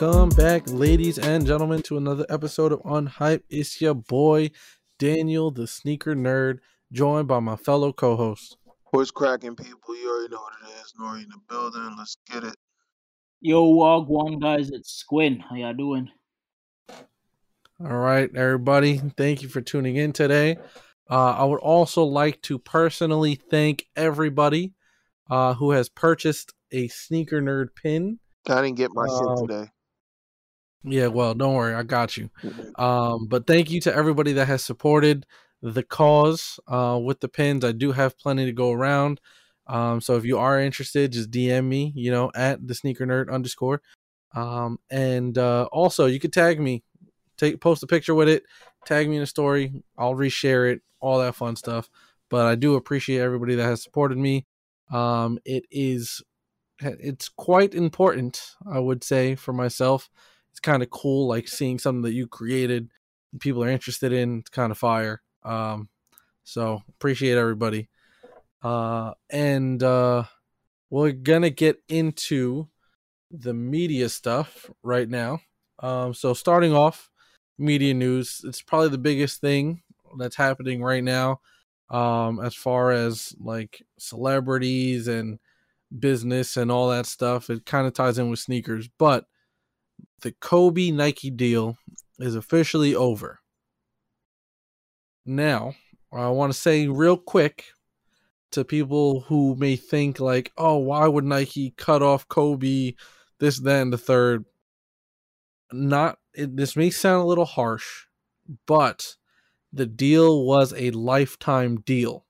Welcome back, ladies and gentlemen, to another episode of Unhype. It's your boy Daniel, the sneaker nerd, joined by my fellow co-host. What's cracking, people? You already know what it is. Nori in the building. Let's get it. Yo, Wagwan guys, it's Squin. How y'all doing? All right, everybody. Thank you for tuning in today. Uh, I would also like to personally thank everybody uh, who has purchased a sneaker nerd pin. I didn't get my Um, shit today. Yeah, well, don't worry, I got you. Um, but thank you to everybody that has supported the cause uh, with the pins. I do have plenty to go around. Um, so if you are interested, just DM me, you know, at the sneaker nerd underscore. Um, and uh, also you could tag me, take post a picture with it, tag me in a story. I'll reshare it, all that fun stuff. But I do appreciate everybody that has supported me. Um, it is, it's quite important, I would say, for myself it's kind of cool like seeing something that you created people are interested in it's kind of fire um so appreciate everybody. Uh and uh we're gonna get into the media stuff right now. Um so starting off media news it's probably the biggest thing that's happening right now um as far as like celebrities and business and all that stuff it kind of ties in with sneakers but the Kobe Nike deal is officially over. Now, I want to say real quick to people who may think like, "Oh, why would Nike cut off Kobe this then the third? Not it, this may sound a little harsh, but the deal was a lifetime deal.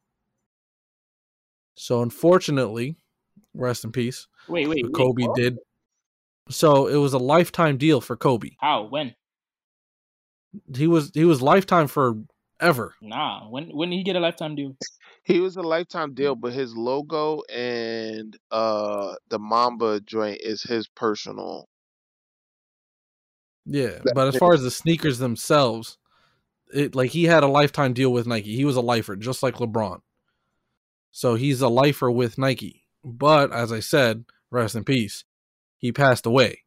So unfortunately, rest in peace, Wait, wait, wait. Kobe what? did. So it was a lifetime deal for Kobe. How? When? He was he was lifetime forever. Nah. When? When did he get a lifetime deal? He was a lifetime deal, but his logo and uh the Mamba joint is his personal. Yeah, but as far as the sneakers themselves, it like he had a lifetime deal with Nike. He was a lifer, just like LeBron. So he's a lifer with Nike. But as I said, rest in peace. He passed away.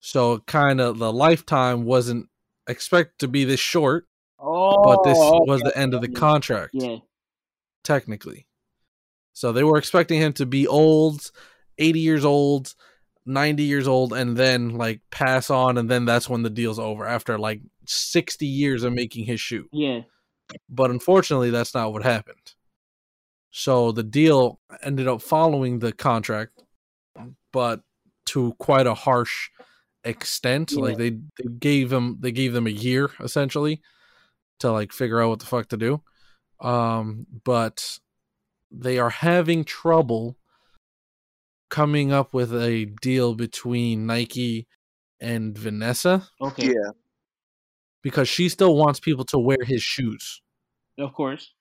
So kind of the lifetime wasn't expected to be this short, Oh, but this oh, was the end of the contract. Yeah. technically. So they were expecting him to be old, 80 years old, 90 years old, and then like pass on, and then that's when the deal's over after like 60 years of making his shoe. Yeah. But unfortunately, that's not what happened. So the deal ended up following the contract, but to quite a harsh extent. Yeah. Like they, they gave him they gave them a year essentially to like figure out what the fuck to do. Um, but they are having trouble coming up with a deal between Nike and Vanessa Okay. Yeah, because she still wants people to wear his shoes. Of course.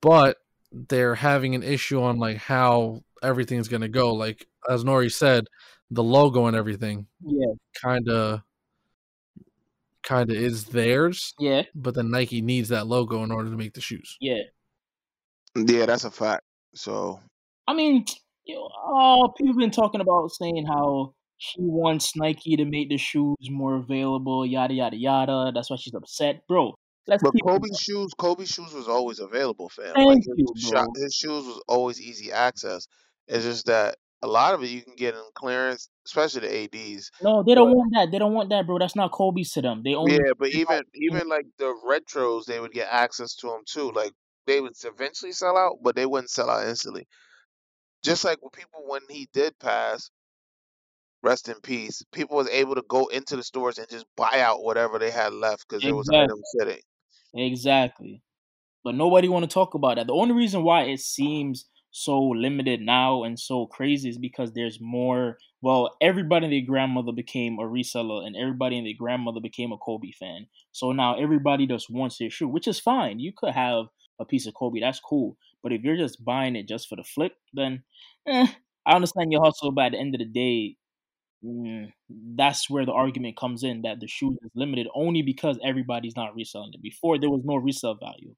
but they're having an issue on like how everything's gonna go. Like as Nori said, the logo and everything Yeah. kind of kind of is theirs, Yeah. but then Nike needs that logo in order to make the shoes. Yeah. yeah, that's a fact. So I mean, you know, uh, people been talking about saying how she wants Nike to make the shoes more available, yada yada yada. That's why she's upset, bro. Let's But keep it Kobe's shoes, Kobe's shoes was always available, fam. Thank like you, his, bro. shop, his shoes was always easy access. It's just that a lot of it you can get in clearance, especially the ads. No, they don't But- want that. They don't want that, bro. That's not Kobe's to them. They only Yeah, but even have- even like the retros, they would get access to them too. Like they would eventually sell out, but they wouldn't sell out instantly. Just like when people when he did pass, rest in peace. People was able to go into the stores and just buy out whatever they had left because there was Exactly. items sitting. Exactly. But nobody want to talk about that. The only reason why it seems so limited now and so crazy is because there's more. Well, everybody and their grandmother became a reseller, and everybody and their grandmother became a Kobe fan. So now everybody just wants their shoe, which is fine. You could have a piece of Kobe, that's cool. But if you're just buying it just for the flip, then eh, I understand your hustle. But at the end of the day, mm, that's where the argument comes in that the shoe is limited only because everybody's not reselling it. Before there was no resale value.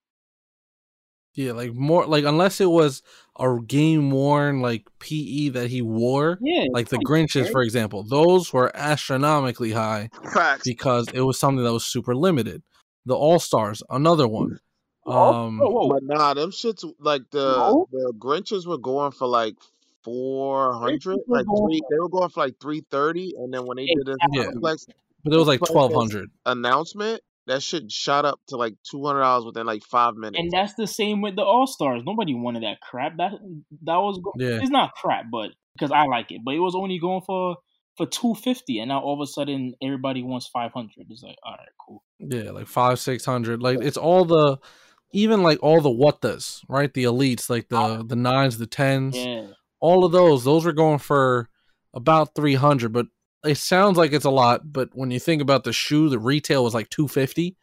Yeah, like more like unless it was a game worn like PE that he wore, Yeah, like the Grinches, right? for example, those were astronomically high Facts. because it was something that was super limited. The All Stars, another one. Oh, Um, whoa, whoa. But nah, them shits like the No. the Grinches were going for like four hundred, like three. They were going for like three thirty, and then when they did this Yeah. complex but it was like twelve hundred. announcement, that shit shot up to like two hundred dollars within like five minutes. And that's the same with the All Stars. Nobody wanted that crap. That that was go- Yeah. it's not crap, but because I like it, but it was only going for for two fifty, and now all of a sudden everybody wants five hundred. It's like, all right, cool. Yeah, like five, six hundred. Like it's all the even like all the what does, right? The elites, like the ah. the nines, the tens, Yeah, all of those, those were going for about three hundred. But it sounds like it's a lot, but when you think about the shoe, the retail was like two fifty.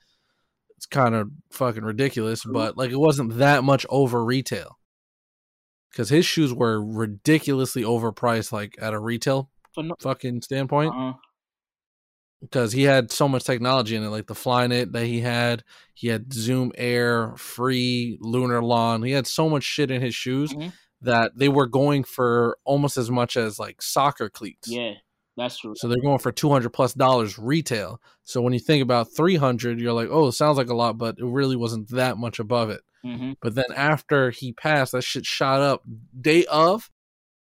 It's kind of fucking ridiculous, but like it wasn't that much over retail. Because his shoes were ridiculously overpriced, like at a retail no, fucking standpoint. uh, because he had so much technology in it, like the Flyknit that he had. He had Zoom Air, Free, Lunarlon. He had so much shit in his shoes Mhm. that they were going for almost as much as like soccer cleats. yeah, that's true. So they're going for two hundred plus dollars retail. So when you think about three hundred, you're like, oh, it sounds like a lot, but it really wasn't that much above it. hmm But then after he passed, that shit shot up day of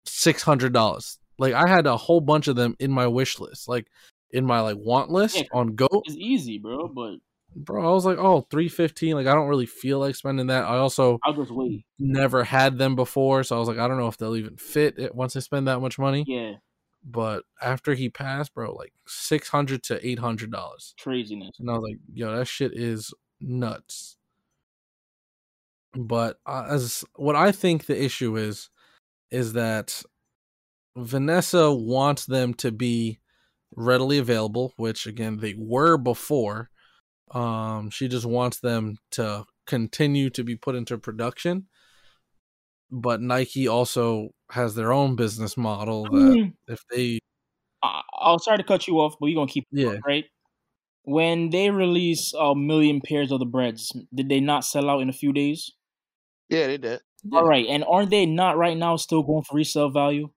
six hundred dollars. Like I had a whole bunch of them in my wish list, like in my like want list Yeah. on Go. It's easy, bro, but Bro, I was like, oh, 315. Like I don't really feel like spending that. I also I'll just wait. never had them before, so I was like, I don't know if they'll even fit it once I spend that much money. Yeah, But after he passed, bro, like six hundred to eight hundred dollars. craziness. And I was like, yo, that shit is nuts. But as what I think the issue is, is that Vanessa wants them to be readily available, which again they were before. Um, she just wants them to continue to be put into production. But Nike also has their own business model that Mm, if they, I, I'll sorry to cut you off, but we're gonna keep yeah, going, right. When they release a million pairs of the breads, did they not sell out in a few days? yeah, they did. Yeah. All right, and aren't they not right now still going for resale value?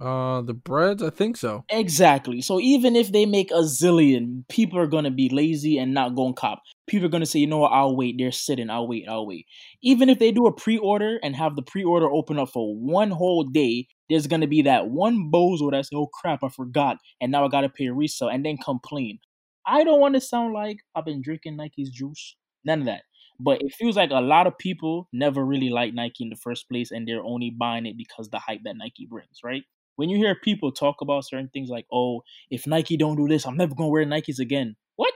Uh, the breads, I think so. Exactly. So even if they make a zillion, people are gonna be lazy and not going cop. People are gonna say, you know what, I'll wait. They're sitting, I'll wait, I'll wait. Even if they do a pre-order and have the pre-order open up for one whole day, there's gonna be that one bozo that say, Oh crap, I forgot, and now I gotta pay a resale and then complain. I don't want to sound like I've been drinking Nike's juice. None of that. But it feels like a lot of people never really liked Nike in the first place and they're only buying it because the hype that Nike brings, right? When you hear people talk about certain things like, oh, if Nike don't do this, I'm never gonna wear Nikes again. What?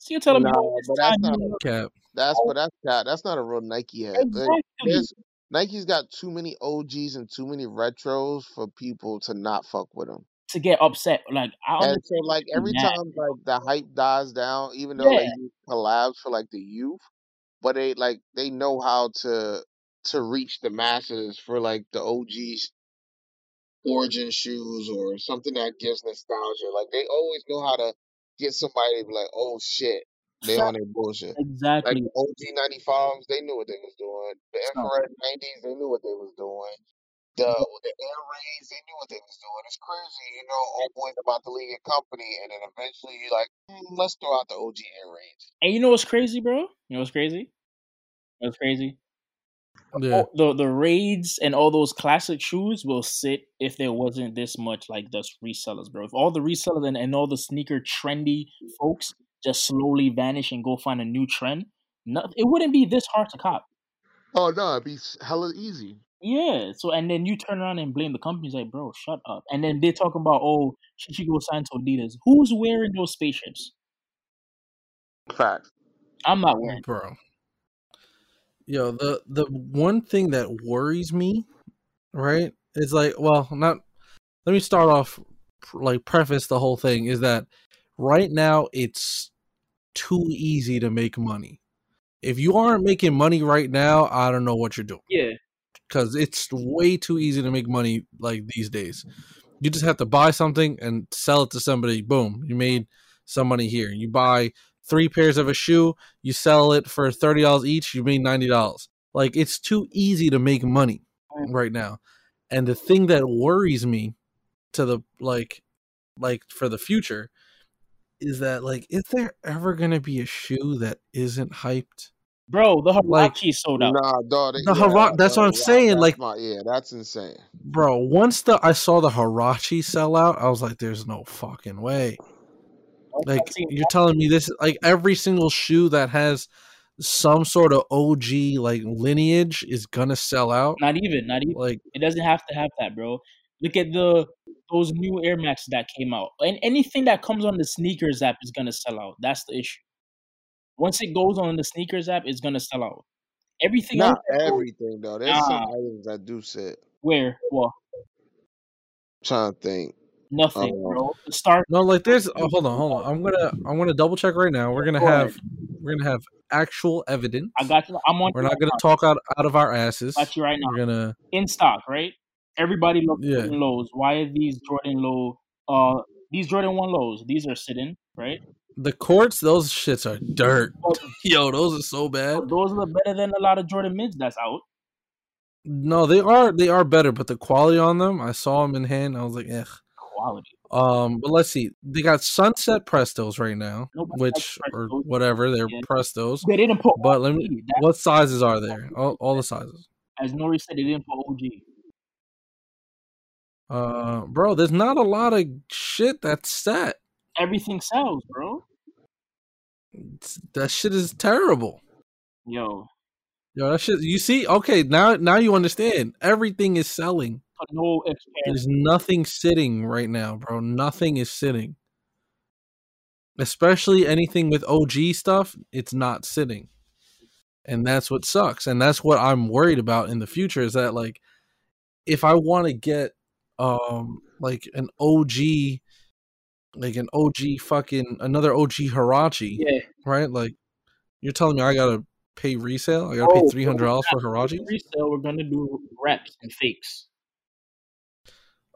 So you're telling me Nah, all this but that's time not you- Cap. That's but that's oh. not that's not a real Nike head. Exactly. Nike's got too many OGs and too many retros for people to not fuck with them. To get upset. Like I And understand so like every mad. time like the hype dies down, even though Yeah. they use collabs for like the youth, but they like they know how to to reach the masses for like the OGs origin shoes or something that gives nostalgia. Like they always know how to get somebody to be like, oh shit, they on their bullshit. Like Exactly. the OG ninety fives, they knew what they was doing. The infrared nineties, they knew what they was doing. The the Air Raids, they knew what they was doing. It's crazy, you know, old boys about to leave your company and then eventually you're like, "Hmm, let's throw out the OG Air Raids. And you know what's crazy, bro? You know what's crazy? What's crazy? Yeah. The the raids and all those classic shoes will sit if there wasn't this much like just resellers, bro. If all the resellers and, and all the sneaker trendy folks just slowly vanish and go find a new trend, it wouldn't be this hard to cop. Oh no, it'd be hella easy. Yeah. So and then you turn around and blame the companies like, bro, shut up. And then they talk about, oh, should you go sign to Adidas? Who's wearing those spaceships? Facts. I'm not wearing. bro. Yo, the the one thing that worries me, right, is like, well, not. Let me start off, like, preface the whole thing is that right now it's too easy to make money. If you aren't making money right now, I don't know what you're doing Yeah. because it's way too easy to make money like these days. You just have to buy something and sell it to somebody. Boom, you made some money here. You buy three pairs of a shoe, you sell it for thirty dollars each, you made ninety dollars. Like it's too easy to make money right now. And the thing that worries me to the like like for the future is that like is there ever gonna be a shoe that isn't hyped? Bro, the Huarache Like sold out. Nah, dog. they- the yeah, Hara- that's what I'm yeah, saying. that's Like my- yeah, that's insane. bro, once the I saw the Huarache sell out, I was like, there's no fucking way. Like you're telling me this like every single shoe that has some sort of OG like lineage is gonna sell out. Not even, not even. Like It doesn't have to have that, bro. Look at the those new Air Max that came out, and anything that comes on the sneakers app is gonna sell out. That's the issue. Once it goes on the sneakers app, it's gonna sell out. Everything Not else, everything though. There's some items that do sit. where well, trying to think. Nothing, Oh. bro. The start. no, like there's oh, hold on, hold on. I'm gonna I'm gonna double check right now. We're gonna Go ahead. have we're gonna have actual evidence. I got you. I'm on. We're not right gonna now. talk out out of our asses. Got you right now. We're gonna In stock, right? Everybody loves Yeah. Jordan lows. Why are these Jordan low? Uh, these Jordan one lows. These are sitting, right? the courts, those shits are dirt. Yo, those are so bad. those are better than a lot of Jordan mids that's out. No, they are they are better, but the quality on them, I saw them in hand. I was like, eh. Quality. Um, but let's see. They got Sunset Prestos right now, Nobody which or whatever they're Yeah. Prestos. They didn't put But let me. That, What sizes are there? All, all the sizes. as Nori said, they didn't put OG. Uh, bro, there's not a lot of shit that's set. Everything sells, bro. It's- that shit is terrible. Yo, Yo, that shit. You see? Okay, now now you understand. Everything is selling. No. There's nothing sitting right now, bro. Nothing is sitting. Especially anything with OG stuff, it's not sitting. And that's what sucks. And that's what I'm worried about in the future is that like if I want to get um like an OG like an OG fucking another OG Huarache, Yeah, right? Like you're telling me I got to pay resale? I got to pay Oh, $300 for Huarache? resale. We're gonna do reps and fakes.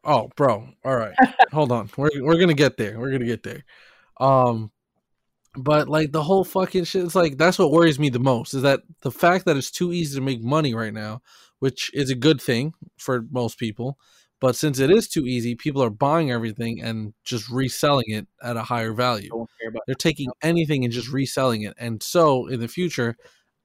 Oh, bro. All right. Hold on. We're we're gonna get there. We're gonna get there. Um but like the whole fucking shit it's like that's what worries me the most is that the fact that it's too easy to make money right now, which is a good thing for most people. But since it is too easy, people are buying everything and just reselling it at a higher value. Don't care about. They're taking anything and just reselling it. And so in the future,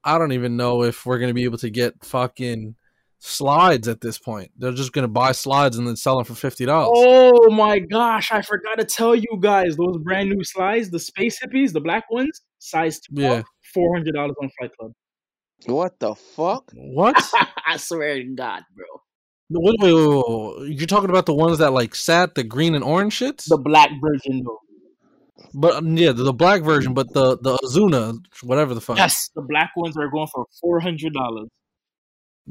I don't even know if we're going to be able to get fucking slides at this point. They're just going to buy slides and then sell them for $50. Oh my gosh! I forgot to tell you guys those brand new slides, the space hippies, the black ones, size twelve, Yeah. four hundred dollars on Flight Club. What the fuck? What? I swear to God, bro. wait, wait, wait, wait, wait. You're talking about the ones that like sat the green and orange shits? The black version though. but um, yeah, the, the black version, but the the Asuna, whatever the fuck. Yes, the black ones are going for four hundred dollars.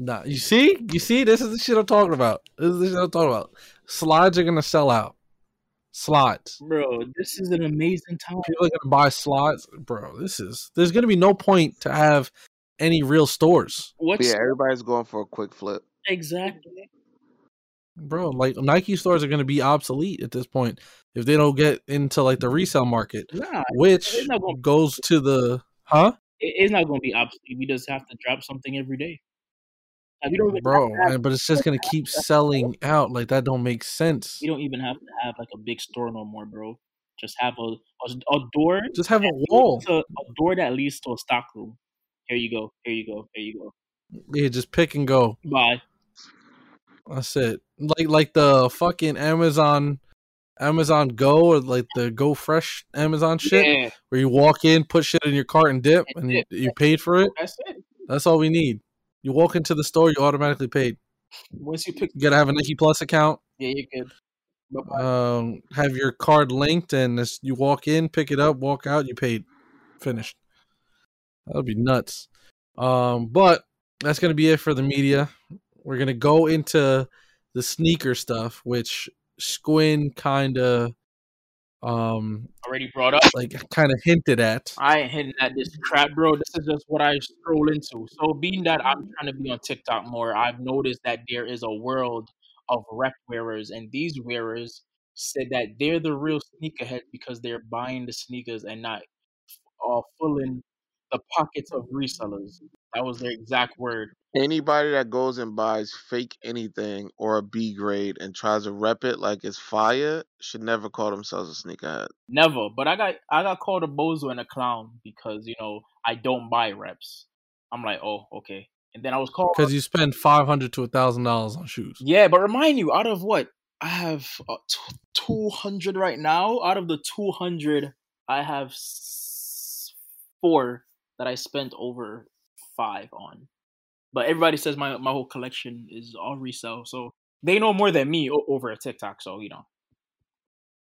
Nah, you see, you see, this is the shit I'm talking about. This is the shit I'm talking about. Slides are gonna sell out. Slides. Bro, this is an amazing time. People are gonna buy slides, bro. This is. There's gonna be no point to have any real stores, What's Yeah, everybody's going for a quick flip. exactly? bro. Like Nike stores are gonna be obsolete at this point if they don't get into like the resale market, Nah, which not goes to the huh, it's not going to be obsolete. We just have to drop something every day. Like, we don't even bro. have But it's just gonna keep selling out. Like that don't make sense. we don't even have to have like a big store no more, bro. Just have a a, a door. Just have a wall. to- a door that leads to a stock room. Here you go. Here you go. Here you go. Yeah, just pick and go. Bye. That's it. Like like the fucking Amazon Amazon Go or like the Go Fresh Amazon shit Yeah, where you walk in, put shit in your cart and dip and you, you paid for it. that's it. That's all we need. You walk into the store, you're automatically paid. Once you pick, You gotta have a Nike Plus account. yeah, you're good. Bye-bye. Um, have your card linked, and as you walk in, pick it up, walk out, you paid, finished. That'll be nuts. Um, but that's gonna be it for the media. We're gonna go into the sneaker stuff, which Squin kind of, um, Already brought up. like kind of hinted at. I ain't hitting at this crap, bro. This is just what I scroll into. So, being that I'm trying to be on TikTok more, I've noticed that there is a world of rep wearers, and these wearers said that they're the real sneakerheads because they're buying the sneakers and not uh, filling the pockets of resellers. That was their exact word. Anybody that goes and buys fake anything or a B grade and tries to rep it like it's fire should never call themselves a sneakerhead. Never. But I got I got called a bozo and a clown because you know I don't buy reps. I'm like, oh, okay. And then I was called Because you spend five hundred to a thousand dollars on shoes. Yeah, but remind you, out of what I have uh, two hundred right now. Out of the two hundred, I have s- four that I spent over five on. But everybody says my my whole collection is all resell, so they know more than me o- over a TikTok. So you know,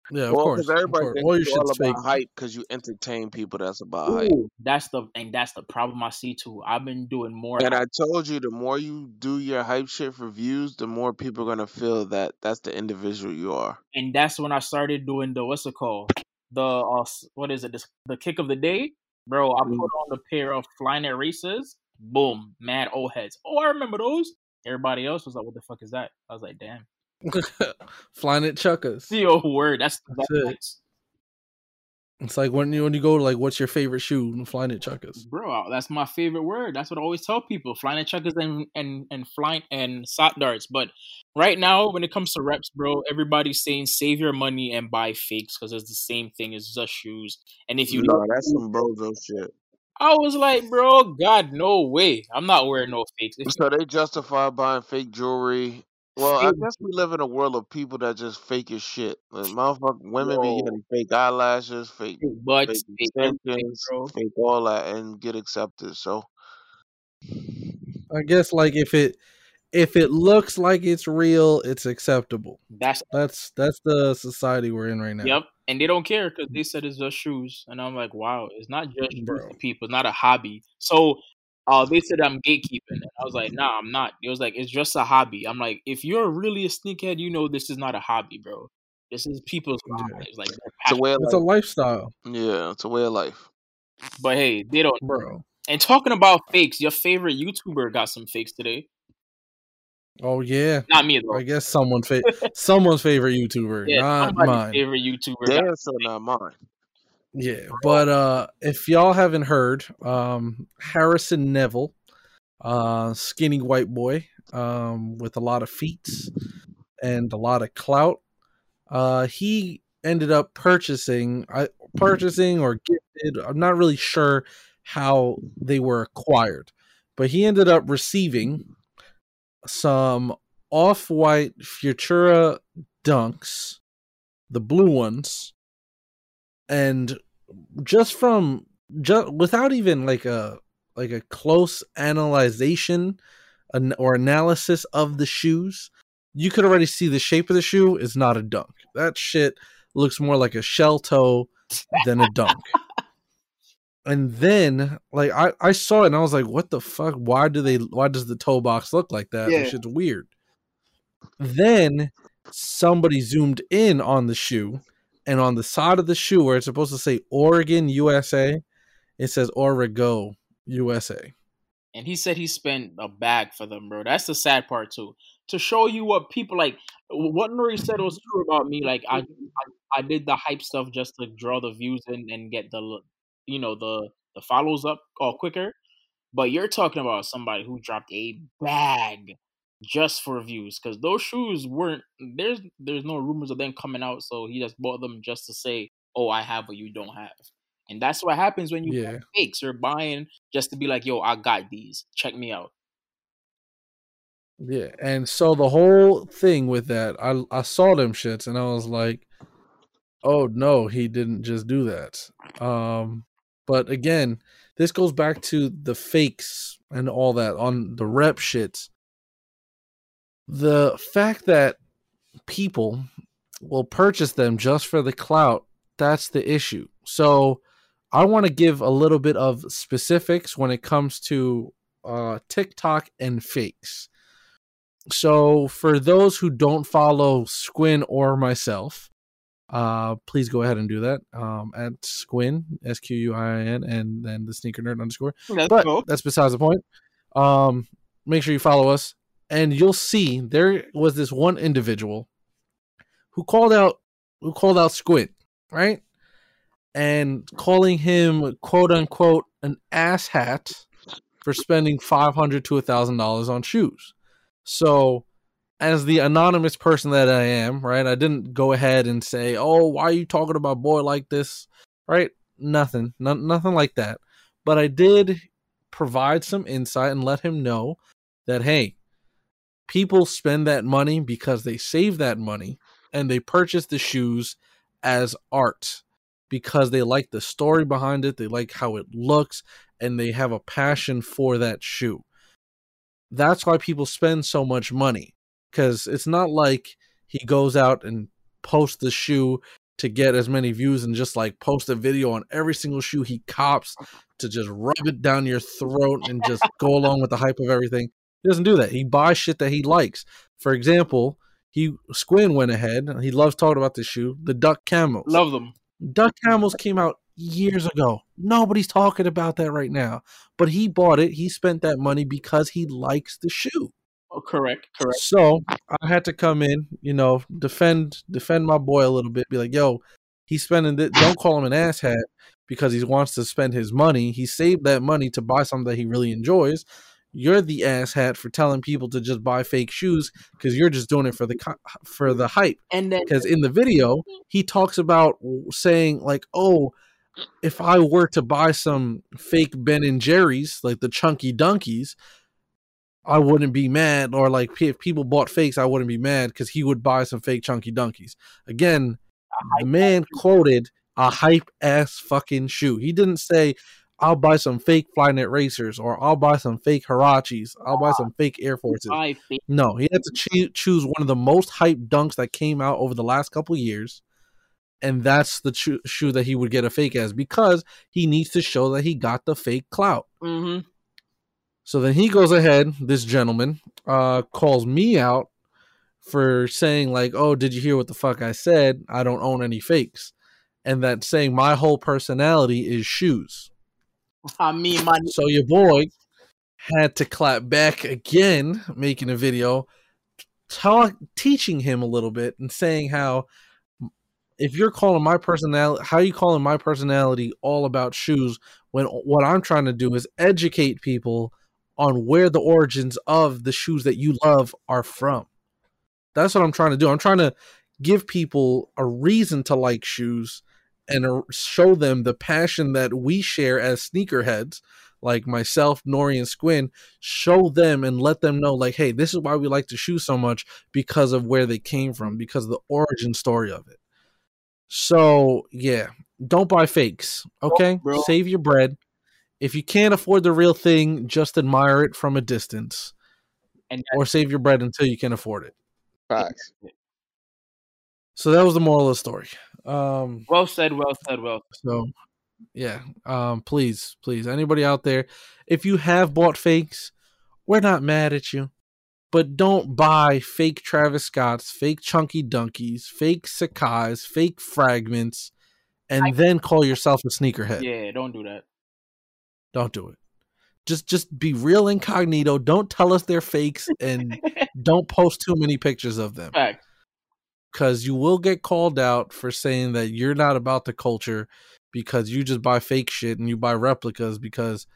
Yeah, of well, course. because Of everybody course. All your you're all shit's fake. about hype because you entertain people that's about hype. That's the and that's the problem I see too. I've been doing more, And I told you, the more you do your hype shit for views, the more people are gonna feel that that's the individual you are. and that's when I started doing the what's it called the uh, what is it this, the kick of the day, bro. I put Mm. on a pair of Flyknit races, boom, mad old heads. Oh, I remember those. Everybody else was like, "What the fuck is that?" I was like, "Damn." Flyknit chukkas. Yo, word. That's That's that's it. It's like when you when you go to like, what's your favorite shoe? Flyknit chukkas. bro. That's my favorite word. That's what I always tell people: flyknit chukkas and and and flying and sock darts. But right now, when it comes to reps, bro, everybody's saying save your money and buy fakes because it's the same thing. as just shoes. And if you No, that's some bozo shit. I was like, bro, God, no way. I'm not wearing no fakes. If So they justify buying fake jewelry. Well, I guess we live in a world of people that just fake as shit. Like, motherfucking women be Yo. getting fake eyelashes, fake, fake butts, fake fake everything, extensions, bro. fake all that, and get accepted. So I guess like if it if it looks like it's real, it's acceptable. That's That's that's the society we're in right now. yep. And they don't care because they said it's just shoes. And I'm like, wow, it's not just shoes Bro. for people. It's not a hobby. So uh, they said I'm gatekeeping. And I was like, nah, I'm not. It was like, it's just a hobby. I'm like, if you're really a sneakhead, you know this is not a hobby, bro. This is people's lives. Like, it's a way of It's a lifestyle, Yeah, it's a way of life. But hey, they don't. bro. And talking about fakes, your favorite YouTuber got some fakes today. Oh yeah. Not me though. I guess someone fa- someone's favorite YouTuber, Yeah, not mine. favorite YouTuber. got Damn, so not mine. Yeah, but uh if y'all haven't heard, um Harrison Nevel, uh skinny white boy, um with a lot of feats and a lot of clout, uh he ended up purchasing I purchasing or gifted, I'm not really sure how they were acquired, but he ended up receiving some off-white Futura dunks, the blue ones, and just from just without even like a like a close analyzation an, or analysis of the shoes you could already see the shape of the shoe is not a dunk. That shit looks more like a shell toe than a dunk. And then like I, I saw it and i was like what the fuck? Why do they why does the toe box look like that? Yeah. that shit's weird. Then somebody zoomed in on the shoe and on the side of the shoe where it's supposed to say Oregon USA, it says Origo USA. and he said he spent a bag for them, bro. That's the sad part too. To show you what people like, what Nori said was true about me. Like I, I, I did the hype stuff just to draw the views in and get the, you know, the the follows up all quicker. But you're talking about somebody who dropped a bag just for views because those shoes weren't there's there's no rumors of them coming out. So he just bought them just to say, "Oh, I have what you don't have." And that's what happens when you Yeah. buy fakes. You're buying just to be like, yo, I got these. Check me out. Yeah. And so the whole thing with that, I I saw them shits and I was like, oh no, he didn't just do that. Um but again, this goes back to the fakes and all that on the rep shits. The fact that people will purchase them just for the clout, that's the issue. So I want to give a little bit of specifics when it comes to uh, TikTok and fakes. So for those who don't follow Squin or myself, uh, please go ahead and do that um, at Squin S Q U I N and then the sneaker nerd underscore Let's but go. that's besides the point. Um, make sure you follow us, and you'll see there was this one individual who called out who called out Squin, right? and calling him quote unquote an asshat for spending five hundred to a thousand dollars on shoes. So, as the anonymous person that I am, right, I didn't go ahead and say, "Oh, why are you talking about boy like this?" Right? Nothing, no, nothing like that. But I did provide some insight and let him know that hey, people spend that money because they save that money and they purchase the shoes as art because they like the story behind it, they like how it looks, and they have a passion for that shoe. That's why people spend so much money because it's not like he goes out and posts the shoe to get as many views and just like post a video on every single shoe he cops to just rub it down your throat and just go along with the hype of everything. He doesn't do that. He buys shit that he likes. For example, he Squin went ahead. He loves talking about this shoe, the Duck Camos. Love them. Duck Camos came out years ago. Nobody's talking about that right now. But he bought it. He spent that money because he likes the shoe. Oh, correct, correct. So I had to come in, you know, defend defend my boy a little bit. Be like, yo, he's spending. Th- don't call him an asshat because he wants to spend his money. He saved that money to buy something that he really enjoys. You're the asshat for telling people to just buy fake shoes because you're just doing it for the for the hype. And then Because in the video, he talks about saying like, "Oh, if I were to buy some fake Ben and Jerry's, like the Chunky Dunkies, I wouldn't be mad. Or like if people bought fakes, I wouldn't be mad because he would buy some fake Chunky Dunkies. Again, the man quoted a hype ass fucking shoe. He didn't say, I'll buy some fake Flyknit racers or I'll buy some fake Huaraches. I'll buy some fake Air Forces. No, he had to choo- choose one of the most hyped dunks that came out over the last couple years. And that's the cho- shoe that he would get a fake as because he needs to show that he got the fake clout. Mhm. So then he goes ahead, this gentleman, uh, calls me out for saying, like, oh, did you hear what the fuck I said? I don't own any fakes. And that saying my whole personality is shoes. I mean, my So your boy had to clap back again, making a video, talk, teaching him a little bit and saying how if you're calling my personality, how you calling my personality all about shoes when what I'm trying to do is educate people on where the origins of the shoes that you love are from. That's what I'm trying to do. I'm trying to give people a reason to like shoes and show them the passion that we share as sneakerheads, like myself, Nori, and Squin. Show them and let them know, like, hey, this is why we like the shoes so much because of where they came from, because of the origin story of it. So yeah, don't buy fakes. Okay, bro. save your bread. If you can't afford the real thing, just admire it from a distance, and or save your bread until you can afford it. Facts. So that was the moral of the story. Um, well said, well said, well. So, yeah, um, please, please, anybody out there, if you have bought fakes, we're not mad at you, but don't buy fake Travis Scotts, fake Chunky Dunkies, fake Sacai's, fake fragments, and I- then call yourself a sneakerhead. Yeah, don't do that. Don't do it. Just, just be real incognito. Don't tell us they're fakes, and don't post too many pictures of them Fact. Because you will get called out for saying that you're not about the culture because you just buy fake shit and you buy replicas because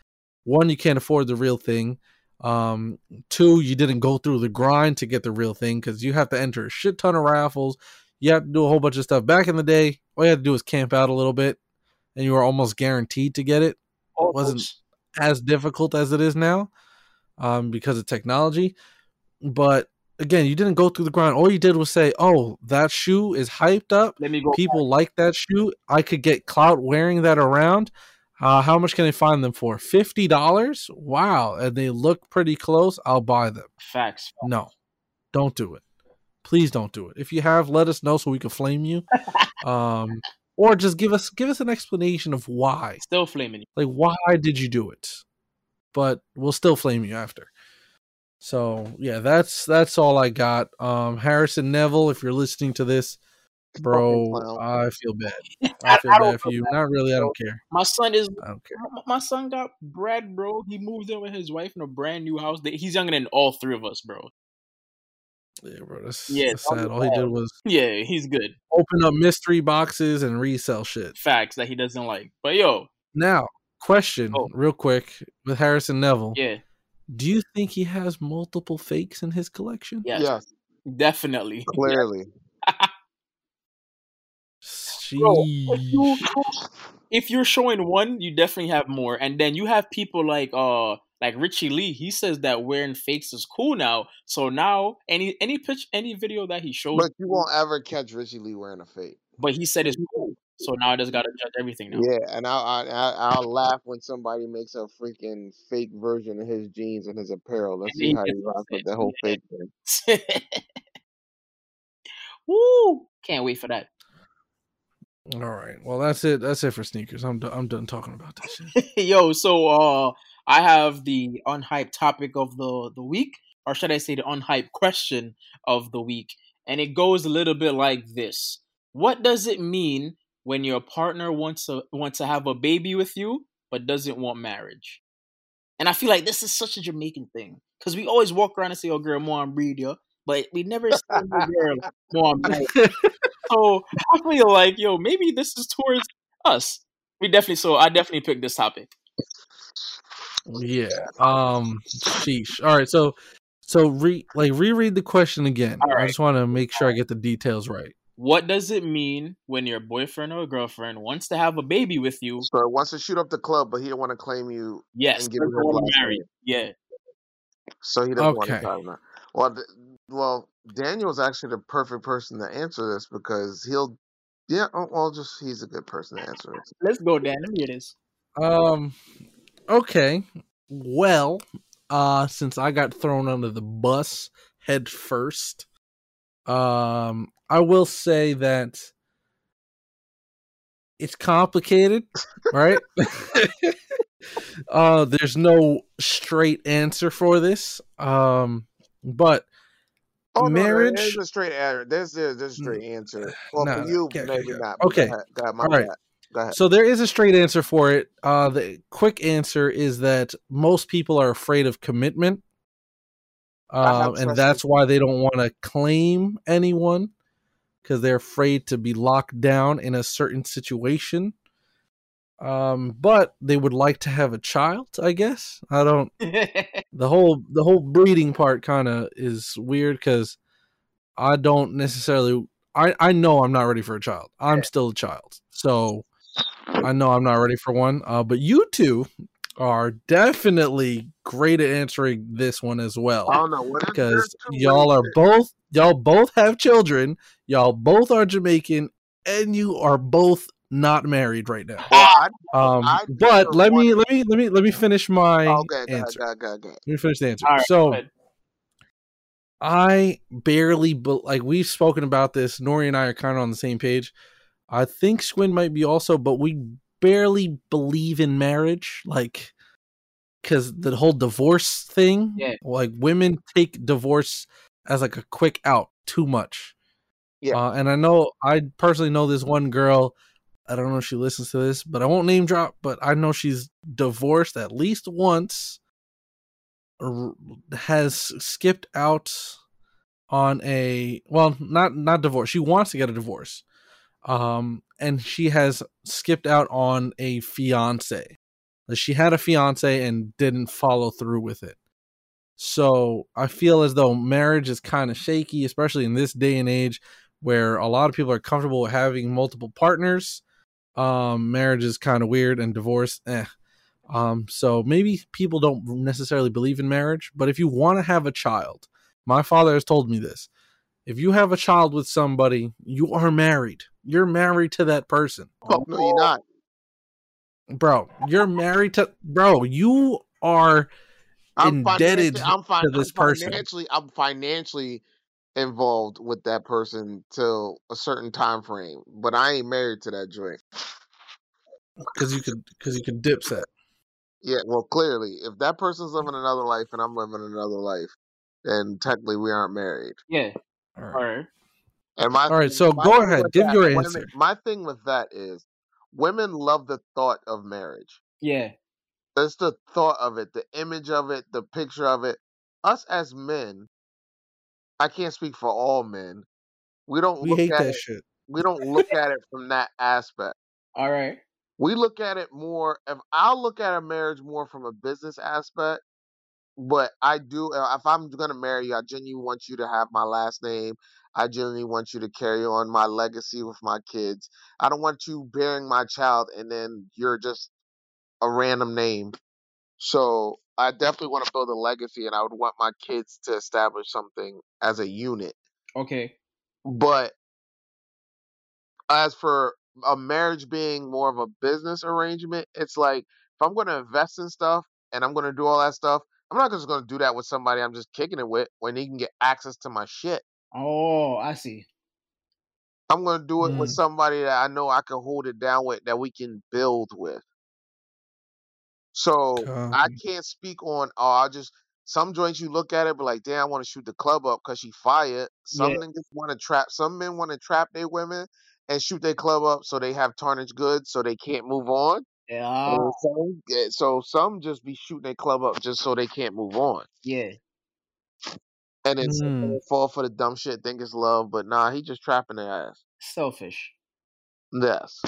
one you can't afford the real thing um two you didn't go through the grind to get the real thing because you have to enter a shit ton of raffles you have to do a whole bunch of stuff back in the day all you had to do was camp out a little bit and you were almost guaranteed to get it Oh, wasn't as difficult as it is now um, because of technology. But again, you didn't go through the grind. All you did was say, "Oh, that shoe is hyped up. Let me go. People like that shoe. I could get clout wearing that around. Uh, how much can I find them for? Fifty dollars? Wow! And they look pretty close. I'll buy them. Facts. No, don't do it. Please don't do it. If you have, let us know so we can flame you. Um, or just give us give us an explanation of why Still flaming you. like why did you do it but we'll still flame you after so yeah that's that's all i got um harrison nevel if you're listening to this bro i feel bad I- i feel I don't bad for you bad, not really i don't care My son is. i don't care my- My son got bread, bro. He moved in with his wife in a brand new house. He's younger than all three of us, bro. Yeah, bro, that's, Yeah, that's sad. All he did was Yeah, he's good. open up mystery boxes and resell shit. Facts that he doesn't like. But yo, Now, question, Oh. real quick, with Harrison Nevel. yeah, Do you think he has multiple fakes in his collection? yes, Yes, definitely. clearly. Bro, if, you, Sheesh. if you're showing one, you definitely have more. And then you have people like uh like Richie Lee. He says that wearing fakes is cool now. So now any any pitch any video that he shows, But you won't ever catch Richie Lee wearing a fake. but he said it's cool. So now I just gotta judge everything now. Yeah, and I'll, I, I- I'll laugh when somebody makes a freaking fake version of his jeans and his apparel. Let's see how he rocks with upset. the whole fake thing. Woo! Can't wait for that. All right. Well, that's it. That's it for sneakers. I'm done, I'm done talking about this shit. Yo, so uh I have the unhyped topic of the the week, or should I say the unhyped question of the week, and it goes a little bit like this: What does it mean when your partner wants to wants to have a baby with you but doesn't want marriage? And I feel like this is such a Jamaican thing because we always walk around and say, "Oh, girl, more on breed yo," but we never say, "Oh, girl, more on marriage." So I feel like, yo, maybe this is towards us. We definitely. So I definitely picked this topic. Yeah. Um. Sheesh. All right. So, so re like reread the question again. All I just want to make sure I get the details right. What does it mean when your boyfriend or girlfriend wants to have a baby with you? So he wants to shoot up the club, but he don't want to claim you, Yes, And give they're it his going last married. Yeah. so he doesn't want Okay. to time that. Well, th- well, Daniel's actually the perfect person to answer this because he'll, yeah, oh, well, just he's a good person to answer it. Let's go, Dan. Let me hear this. Um. Okay. Well, uh, since I got thrown under the bus head first, um, I will say that it's complicated, right? uh, there's no straight answer for this. Um, but Oh, no, Marriage- there's a straight answer. There's, there's, there's a straight answer. Well, no, for you, okay, maybe okay. not. Okay. Go ahead. Go ahead. All right. bad. Go ahead. So there is a straight answer for it. Uh, the quick answer is that most people are afraid of commitment, um, and that's why they don't want to claim anyone because they're afraid to be locked down in a certain situation. Um, but they would like to have a child. I guess I don't. The whole the whole breeding part kind of is weird because I don't necessarily. I I know I'm not ready for a child. I'm still a child, so I know I'm not ready for one. Uh, but you two are definitely great at answering this one as well I don't know. What is because y'all are both y'all both have children. Y'all both are Jamaican, and you are both not married right now. Well, Um, I but let me let me let me let me finish my okay, go ahead, answer. go ahead, go go. Let me finish the answer. All right, so. I barely, be- like we've spoken about this. Nori and I are kind of on the same page. I think Squin might be also, but we barely believe in marriage, like because the whole divorce thing. Yeah. like women take divorce as like a quick out too much. Yeah. uh, and I know I personally know this one girl. I don't know if she listens to this, but I won't name drop. But I know she's divorced at least once r- has skipped out on a well not not divorce she wants to get a divorce um and she has skipped out on a fiance she had a fiance and didn't follow through with it so i feel as though marriage is kind of shaky especially in this day and age where a lot of people are comfortable with having multiple partners um marriage is kind of weird and divorce eh um, so maybe people don't necessarily believe in marriage, but if you want to have a child, my father has told me this. If you have a child with somebody, you are married. You're married to that person. Oh, no, you're not. Bro, you're married to bro, you are I'm indebted I'm fin- to this I'm person. Financially, I'm financially involved with that person till a certain time frame, but I ain't married to that joint. because you could because you could dip set. Yeah, well, clearly, if that person's living another life and I'm living another life, then technically we aren't married. Yeah. All All right. Right. And my All right, thing- so my go ahead, give that- your women- answer. My thing with that is, women love the thought of marriage. Yeah. It's the thought of it, the image of it, the picture of it. Us as men, I can't speak for all men. We don't We look hate at that it. shit. We don't look at it from that aspect. All right. We look at it more. If I'll look at a marriage more from a business aspect, but I do. uh, If I'm gonna marry you, I genuinely want you to have my last name. I genuinely want you to carry on my legacy with my kids. I don't want you bearing my child and then you're just a random name. So I definitely want to build a legacy, and I would want my kids to establish something as a unit. Okay. But as for a marriage being more of a business arrangement, it's like if I'm going to invest in stuff and I'm going to do all that stuff, I'm not just going to do that with somebody I'm just kicking it with when he can get access to my shit. Oh, I see. I'm going to do it with Mm. somebody that I know I can hold it down with, that we can build with. So I can't speak on, oh, I just, some joints you look at it, but like, damn, I want to shoot the club up because she fired. Some Yeah. niggas want to trap, some men want to trap their women and shoot their club up so they have tarnished goods so they can't move on. Yeah. Yeah, so some just be shooting their club up just so they can't move on. Yeah. And then some Mm. fall for the dumb shit, think it's love, but nah, he just trapping their ass. Selfish. Yes.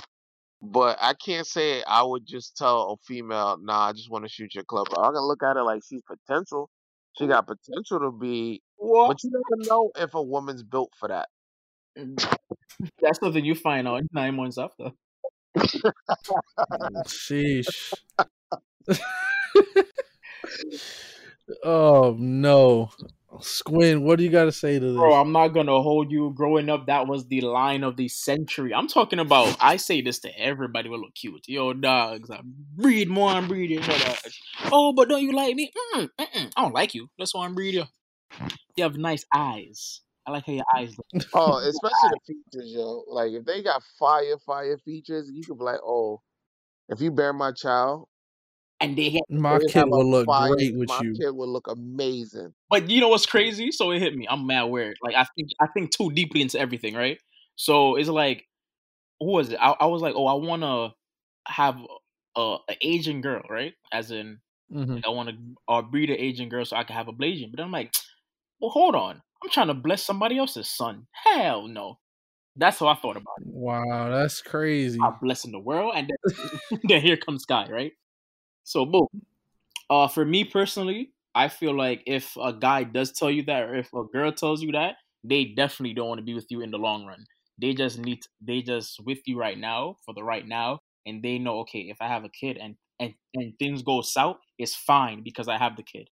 But I can't say I would just tell a female, nah, I just want to shoot your club. up. I can look at it like she's potential. She got potential to be, What? but you never know if a woman's built for that. That's something you find out nine months after. Sheesh. oh no, Squin, what do you got to say to this? Bro, I'm not gonna hold you. Growing up, that was the line of the century. I'm talking about. I say this to everybody with look cute. Yo, dogs, I breed more. I'm breeding. Dogs. Oh, but don't you like me? Mm-mm, mm-mm. I don't like you. That's why I'm breeding. You have nice eyes. I like how your eyes look. Oh, especially the features, yo. Like if they got fire, fire features, you could be like, oh, if you bear my child, And they hit. My they kid have will look fire, great with my you. kid will look amazing. But you know what's crazy? So it hit me. I'm mad weird. Like I think I think too deeply into everything, right? So it's like, who was it? I, I was like, oh, I want to have a, a Asian girl, right? As in, hmm I want to uh, breed an Asian girl so I can have a Blasian. But I'm like, well, hold on. I'm trying to bless somebody else's son. Hell no. That's how I thought about it. Wow, that's crazy. I'm blessing the world, and then, then here comes Sky, right? So boom. Uh, for me personally, I feel like if a guy does tell you that, or if a girl tells you that, they definitely don't want to be with you in the long run. They just need, they just with you right now for the right now, and they know, okay, if I have a kid and and and things go south, it's fine because I have the kid.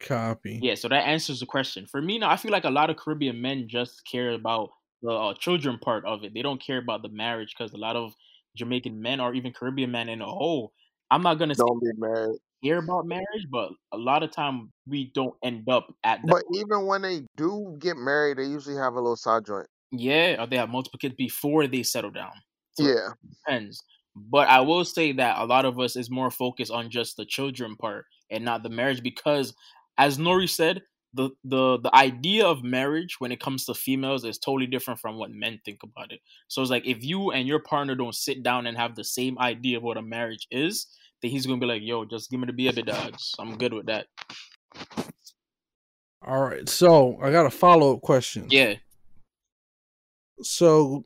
Copy. Yeah, so that answers the question. For me now, I feel like a lot of Caribbean men just care about the uh, children part of it. They don't care about the marriage because a lot of Jamaican men or even Caribbean men in a whole, I'm not gonna say Don't be married. care about marriage, but a lot of time we don't end up at that. But even when they do get married, they usually have a little side joint. Yeah, or they have multiple kids before they settle down. So Yeah. depends. But I will say that a lot of us is more focused on just the children part and not the marriage because, as Nori said, the the the idea of marriage when it comes to females is totally different from what men think about it. So it's like if you and your partner don't sit down and have the same idea of what a marriage is, then he's gonna be like, "Yo, just give me the baby dogs. I'm good with that." All right. So I got a follow up question. Yeah, So,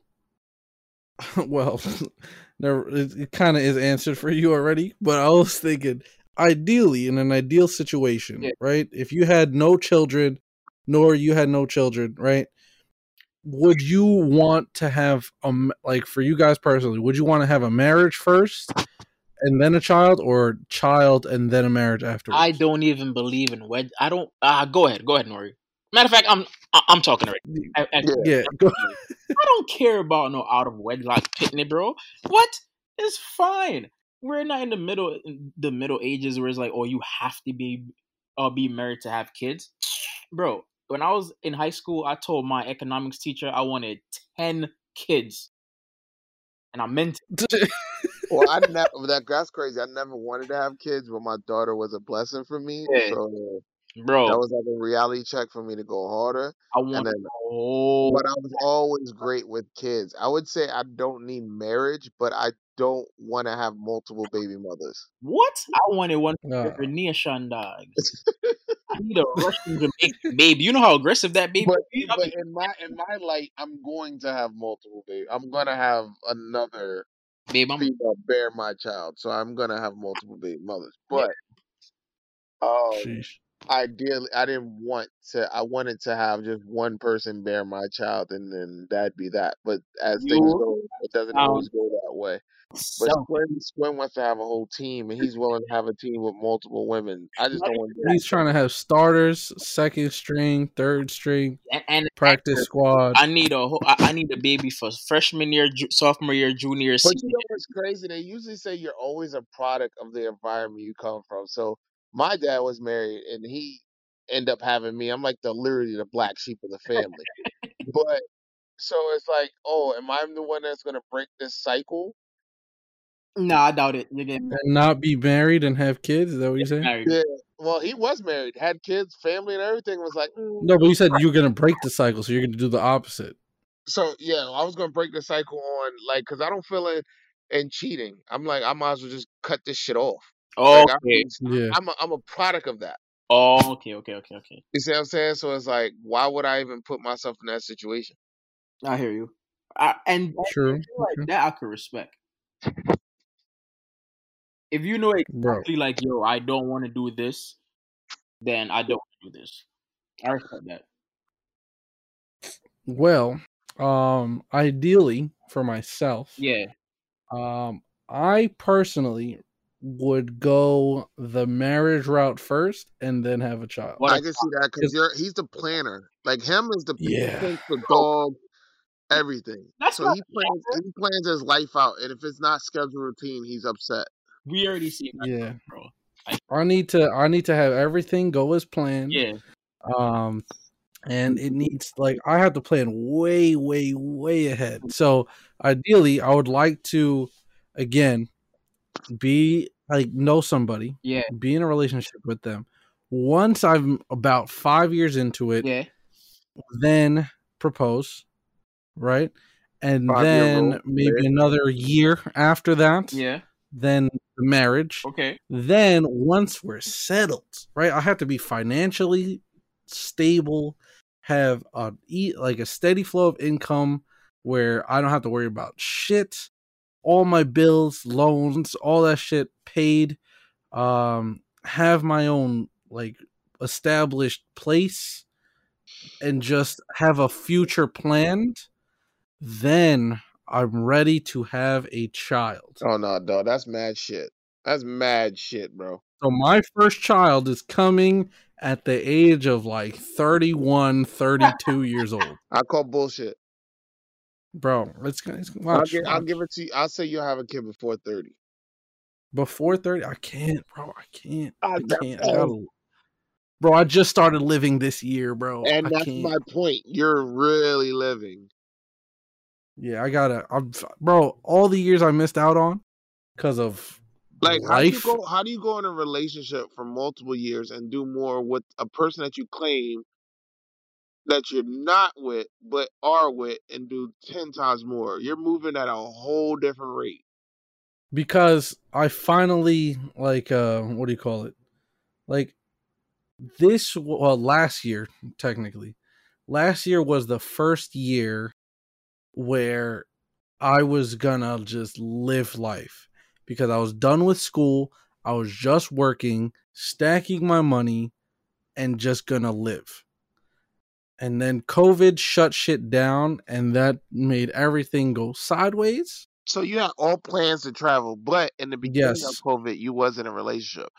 well, never, it, it kind of is answered for you already. But I was thinking, ideally, in an ideal situation, Yeah. right? If you had no children, nor you had no children, right? Would you want to have a like for you guys personally? Would you want to have a marriage first, and then a child, or child and then a marriage afterwards? I don't even believe in wed. I don't. Ah, go ahead, go ahead, Nori. Matter of fact, I'm I'm talking already. I. Yeah. Go, I don't care about no out of wedlock pitney, bro. What? It's fine. We're not in the middle in the middle ages where it's like, oh, you have to be uh be married to have kids. Bro, when I was in high school, I told my economics teacher I wanted ten kids. And I meant it. Well, I never. That that's crazy. I never wanted to have kids, but my daughter was a blessing for me. Yeah. So that was like a reality check for me to go harder. I And wanted then, oh but I was always great with kids. I would say I don't need marriage, but I don't want to have multiple baby mothers. what? I wanted one uh, for nation dogs. I need a Russian Jamaican baby. You know how aggressive that baby But, is? but in my in my light, I'm going to have multiple babies. I'm gonna have another Babe, I'm female bear my child, so I'm gonna have multiple baby mothers. But um, Sheesh. Ideally, I didn't want to. I wanted to have just one person bear my child, and then that'd be that. But as things go, it doesn't sound always go that way. But self. Squin, Squin wants to have a whole team, and he's willing to have a team with multiple women. I just don't want to. He's trying to have starters, second string, third string, And, and practice squad. I need a whole, I I need a baby for freshman year, ju- sophomore year, junior, year, But senior. you know what's crazy? They usually say you're always a product of the environment you come from. So my dad was married, and he ended up having me. I'm like the literally the black sheep of the family. but so it's like, oh, am I the one that's gonna break this cycle? No, I doubt it. Nigga, and not be married and have kids. Is that what you're saying? married. Yeah. Well, he was married, had kids, family, and everything. Was like, mm. No, but you said you're gonna break the cycle, so you're gonna do the opposite. so yeah, I was gonna break the cycle on like, cause I don't feel it in cheating. I'm like, I might as well just cut this shit off. Like, I'm, Okay. Yeah. I'm a, I'm a product of that. Oh, okay, okay, okay, okay. You see what I'm saying? So it's like, why would I even put myself in that situation? I hear you. I, and that- True. like Okay. that I could respect. If you know Bro. exactly like, yo, I don't want to do this, then I don't do this. I respect that. Well, um, ideally for myself, Yeah. um, I personally would go the marriage route first and then have a child. What I a- can see that because you're he's the planner. Like him is the Yeah. he thinks the dog, everything. That's so he plans he plans his life out, and if it's not scheduled routine, he's upset. We already see that, Yeah. bro. I need to I need to have everything go as planned. Yeah. Um and it needs like I have to plan way, way, way ahead. So ideally I would like to again be like know somebody, Yeah. be in a relationship with them. Once I'm about five years into it, Yeah. then propose, right? And Five-year then maybe yeah. another year after that, Yeah. then the marriage. Okay. Then once we're settled, right? I have to be financially stable, have a eat like a steady flow of income where I don't have to worry about shit. All my bills, loans, all that shit paid. Um, have my own like established place and just have a future planned. Then I'm ready to have a child. Oh no, dog, that's mad shit. That's mad shit, bro. So my first child is coming at the age of like 31, 32 years old. I call bullshit. Bro, it's, it's I'll, watch, I'll give it to you. I'll say you'll have a kid before thirty. before 30. I can't, bro. I can't. I I can't. I gotta, bro, I just started living this year, bro. And I that's can't. my point. You're really living. Yeah, I gotta. I'm, bro, all the years I missed out on because of Like how do you life. go? How do you go in a relationship for multiple years and do more with a person that you claim that you're not with, but are with, and do ten times more? You're moving at a whole different rate. because I finally like uh what do you call it? Like this well last year technically. Last year was the first year where I was gonna just live life because I was done with school, I was just working, stacking my money and just gonna live. And then COVID shut shit down and that made everything go sideways. So you had all plans to travel, but in the beginning Yes. of COVID, you was in a relationship.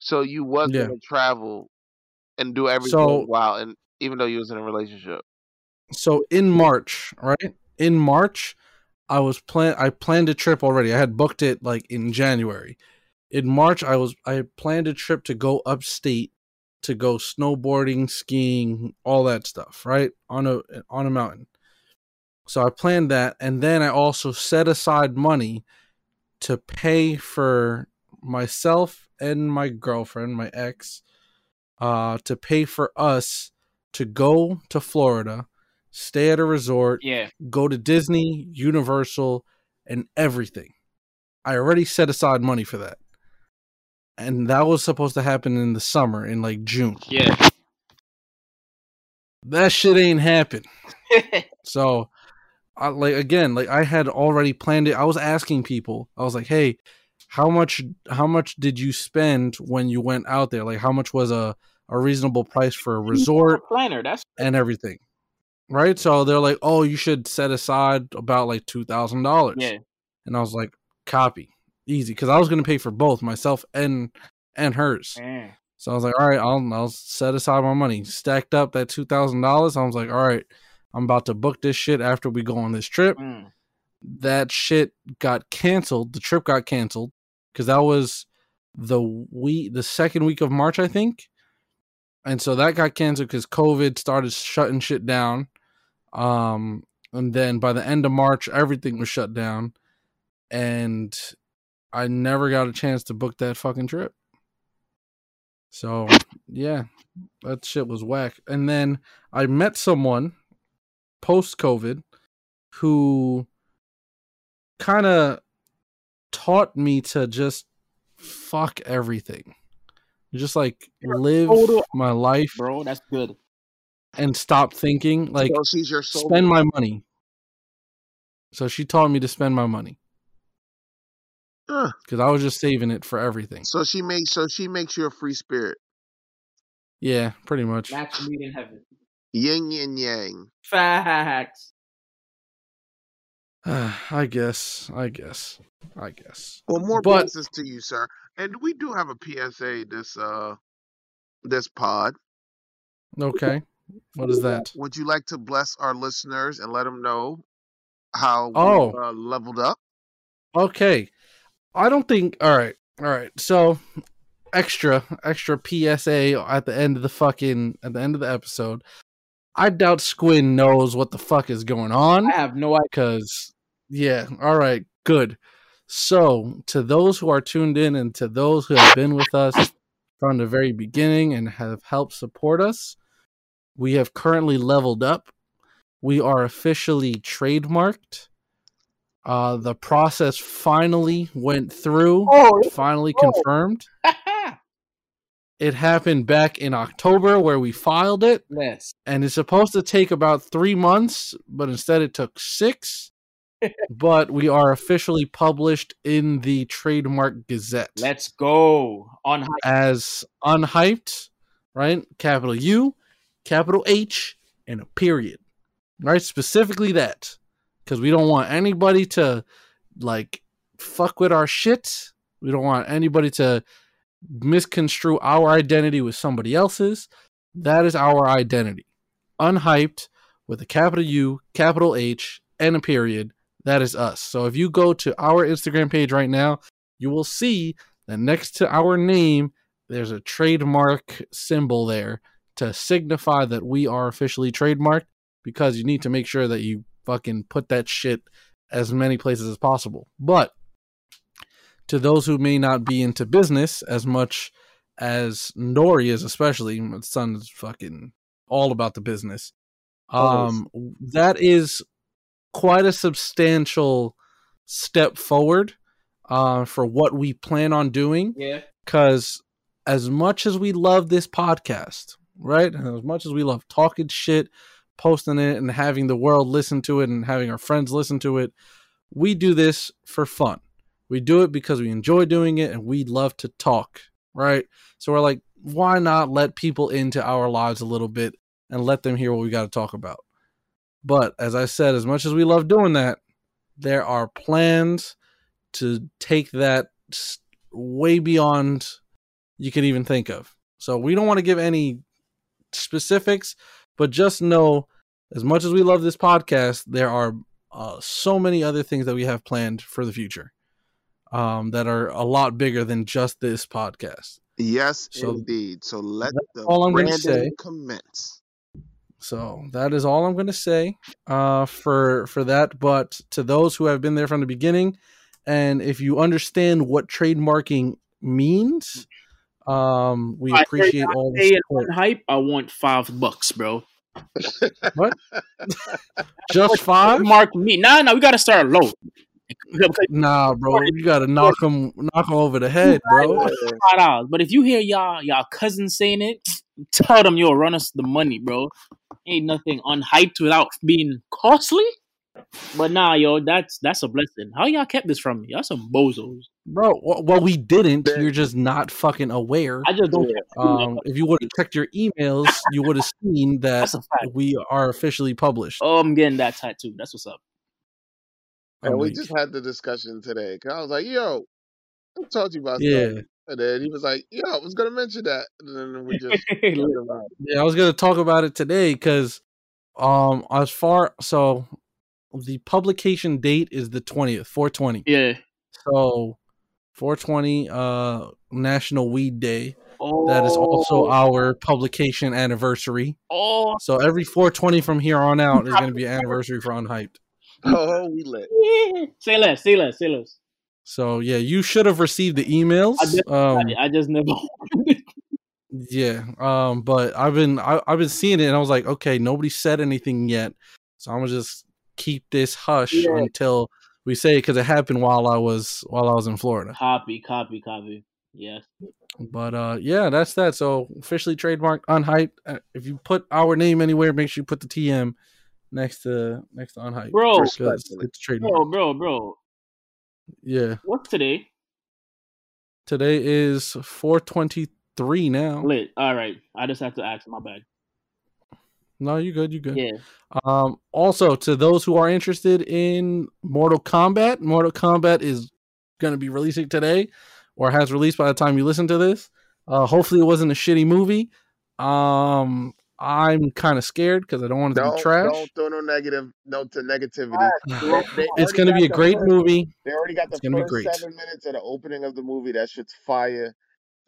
So you was Yeah. gonna travel and do everything So- while and even though you was in a relationship. so in March, right? In March, I was plan I planned a trip already. I had booked it like in January. In March, I was I planned a trip to go upstate to go snowboarding, skiing, all that stuff, right? On a on a mountain. So I planned that and then I also set aside money to pay for myself and my girlfriend, my ex, uh to pay for us to go to Florida, stay at a resort, Yeah. go to Disney, Universal, and everything. I already set aside money for that. And that was supposed to happen in the summer in like June. Yeah. That shit ain't happened. So, I, like again, like I had already planned it. I was asking people. I was like, "Hey, how much? How much did you spend when you went out there? Like, how much was a a reasonable price for a resort planner. That's and everything?" Right. So they're like, "Oh, you should set aside about like two thousand dollars." yeah. And I was like, "Copy, easy," because I was going to pay for both myself and and hers. Man. So I was like, all right, I'll I'll set aside my money. Stacked up that two thousand dollars. I was like, all right, I'm about to book this shit after we go on this trip. Mm. That shit got canceled. The trip got canceled because that was the week, the second week of March, I think. And so that got canceled because COVID started shutting shit down. Um, and then by the end of March, everything was shut down, and I never got a chance to book that fucking trip. So yeah, that shit was whack. And then I met someone post COVID who kind of taught me to just fuck everything. Just like live my life Bro, that's good. and stop thinking. Like so she's your soul. spend my money. So she taught me to spend my money Huh. because I was just saving it for everything. So she makes so she makes you a free spirit. Yeah, pretty much. Match made in heaven. Yin yin yang. Facts. I guess. I guess. I guess. Well, more But- blessings to you, sir. And we do have a PSA this uh this pod. Okay. What is that? Would you like to bless our listeners and let them know how we Oh. uh, leveled up? Okay. I don't think. All right. All right. So, extra, extra PSA at the end of the fucking at the end of the episode. I doubt Squin knows what the fuck is going on. I have no idea. because yeah all right good so to those who are tuned in and to those who have been with us from the very beginning and have helped support us we have currently leveled up we are officially trademarked uh the process finally went through Oh, finally oh. confirmed it happened back in october where we filed it yes. and it's supposed to take about three months, but instead it took six. but we are officially published in the Trademark Gazette Let's go. On as unhyped, right? Capital U, capital H, and a period, right? Specifically that, because we don't want anybody to like fuck with our shit. We don't want anybody to misconstrue our identity with somebody else's. That is our identity. Unhyped with a capital U, capital H, and a period. That is us. So if you go to our Instagram page right now, you will see that next to our name, there's a trademark symbol there to signify that we are officially trademarked because you need to make sure that you fucking put that shit as many places as possible. But to those who may not be into business as much as Nori is, especially my son is fucking all about the business. Um, that is quite a substantial step forward uh, for what we plan on doing. Yeah. Because as much as we love this podcast, right, and as much as we love talking shit, posting it, and having the world listen to it, and having our friends listen to it, we do this for fun. We do it because we enjoy doing it, and we love to talk, right? So we're like, why not let people into our lives a little bit and let them hear what we got to talk about? But as I said, as much as we love doing that, there are plans to take that way beyond you can even think of. So we don't want to give any specifics, but just know as much as we love this podcast, there are uh, so many other things that we have planned for the future um, that are a lot bigger than just this podcast. Yes, So- indeed. So let the all I'm branding say. commence. So that is all I'm going to say uh, for for that. But to those who have been there from the beginning, and if you understand what trademarking means, um, we I- appreciate all the support. hype, I want five bucks, bro. What? Just five? Mark me. Nah, nah, we gotta start low. Nah, bro, you gotta knock them, knock them over the head, bro. five dollars. But if you hear y'all y'all cousins saying it, tell them yo run us the money, bro. Ain't nothing unhyped without being costly. But nah, yo, that's that's a blessing. How y'all kept this from me? Y'all some bozos. Bro, well, well, we didn't. You're just not fucking aware. I just don't. Um, if you would have checked your emails, you would have seen that That's a fact. we are officially published. Oh, I'm getting that tattoo. That's what's up. I'm And we just had the discussion today. Cause I was like, "Yo, I talked to you about yeah, something," and then he was like, "Yeah, I was gonna mention that," and then we just talked about it. yeah. I was gonna talk about it today because, um, as far so, the publication date is the twentieth, four twenty. yeah. So, four twenty, uh, National Weed Day. Oh, That is also our publication anniversary. Oh, So every 420 from here on out is going to be an anniversary for Unhyped. Oh, we lit. yeah. Say less. Say less. Say less. So yeah, you should have received the emails. I did- Um, I, I just never. yeah, um, but I've been I, I've been seeing it, and I was like, okay, nobody said anything yet, so I'm gonna just keep this hush Yeah. until we say it because it happened while I was while I was in Florida. copy. Copy. Copy. Yes. But uh, yeah, that's that. So officially trademarked Unhyped. Uh, If you put our name anywhere, make sure you put the TM next to next to Unhyped. Bro. 'cause Respectfully. it's trademarked. Bro, bro, bro. Yeah. What's today? Today is 423 now. Lit. All right. I just have to ask. My bad. No, you're good, You're good. Yeah. Um also to those who are interested in Mortal Kombat, Mortal Kombat is gonna be releasing today or has released by the time you listen to this. Uh hopefully it wasn't a shitty movie. Um I'm kind of scared because I don't want it to Don't be trash. don't throw no negative note to negativity. They- they It's gonna be a great first- movie. They already got the It's gonna be first great. seven minutes of the opening of the movie. That shit's fire.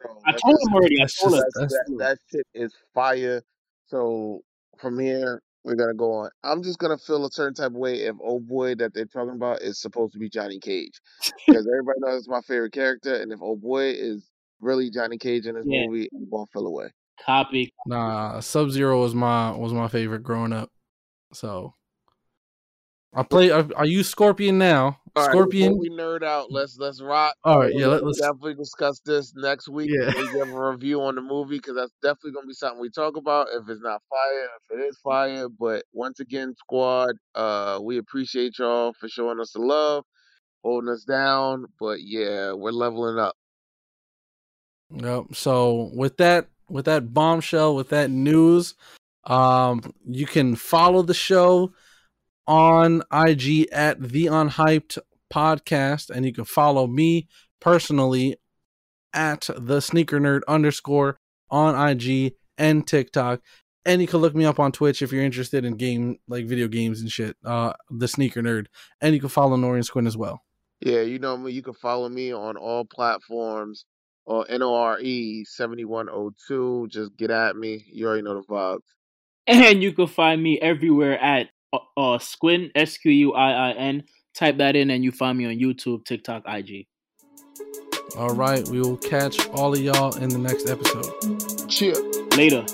So I told just- him already. I told just- him. that's, that's- that, that shit is fire. So from here, we're gonna go on. I'm just gonna feel a certain type of way if old boy that they're talking about is supposed to be Johnny Cage, because everybody knows it's my favorite character, and if old boy is really Johnny Cage in this Yeah. movie, I'm gonna feel away. Copy. Nah, Sub Zero was my was my favorite growing up. So I play I, I use Scorpion now. All right, Scorpion. before we nerd out. Let's let's rock. All right, yeah, let, let's definitely discuss this next week. Yeah. We give a review on the movie because that's definitely gonna be something we talk about. If it's not fire, if it is fire, but once again, squad, uh, we appreciate y'all for showing us the love, holding us down. But yeah, we're leveling up. Yep. So with that with that bombshell, with that news, um, you can follow the show on IG at the Unhyped Podcast, and you can follow me personally at the Sneaker Nerd underscore on IG and TikTok. And you can look me up on Twitch if you're interested in game like video games and shit. Uh, the Sneaker Nerd, and you can follow Nori and Squin as well. Yeah, you know me. You can follow me on all platforms or N O R E seventy one oh two. Just get at me. You already know the vibes. And you can find me everywhere at uh, uh Squin S Q U I I N. Type that in and you find me on YouTube, TikTok, IG. All right, we will catch all of y'all in the next episode. Cheer. Later.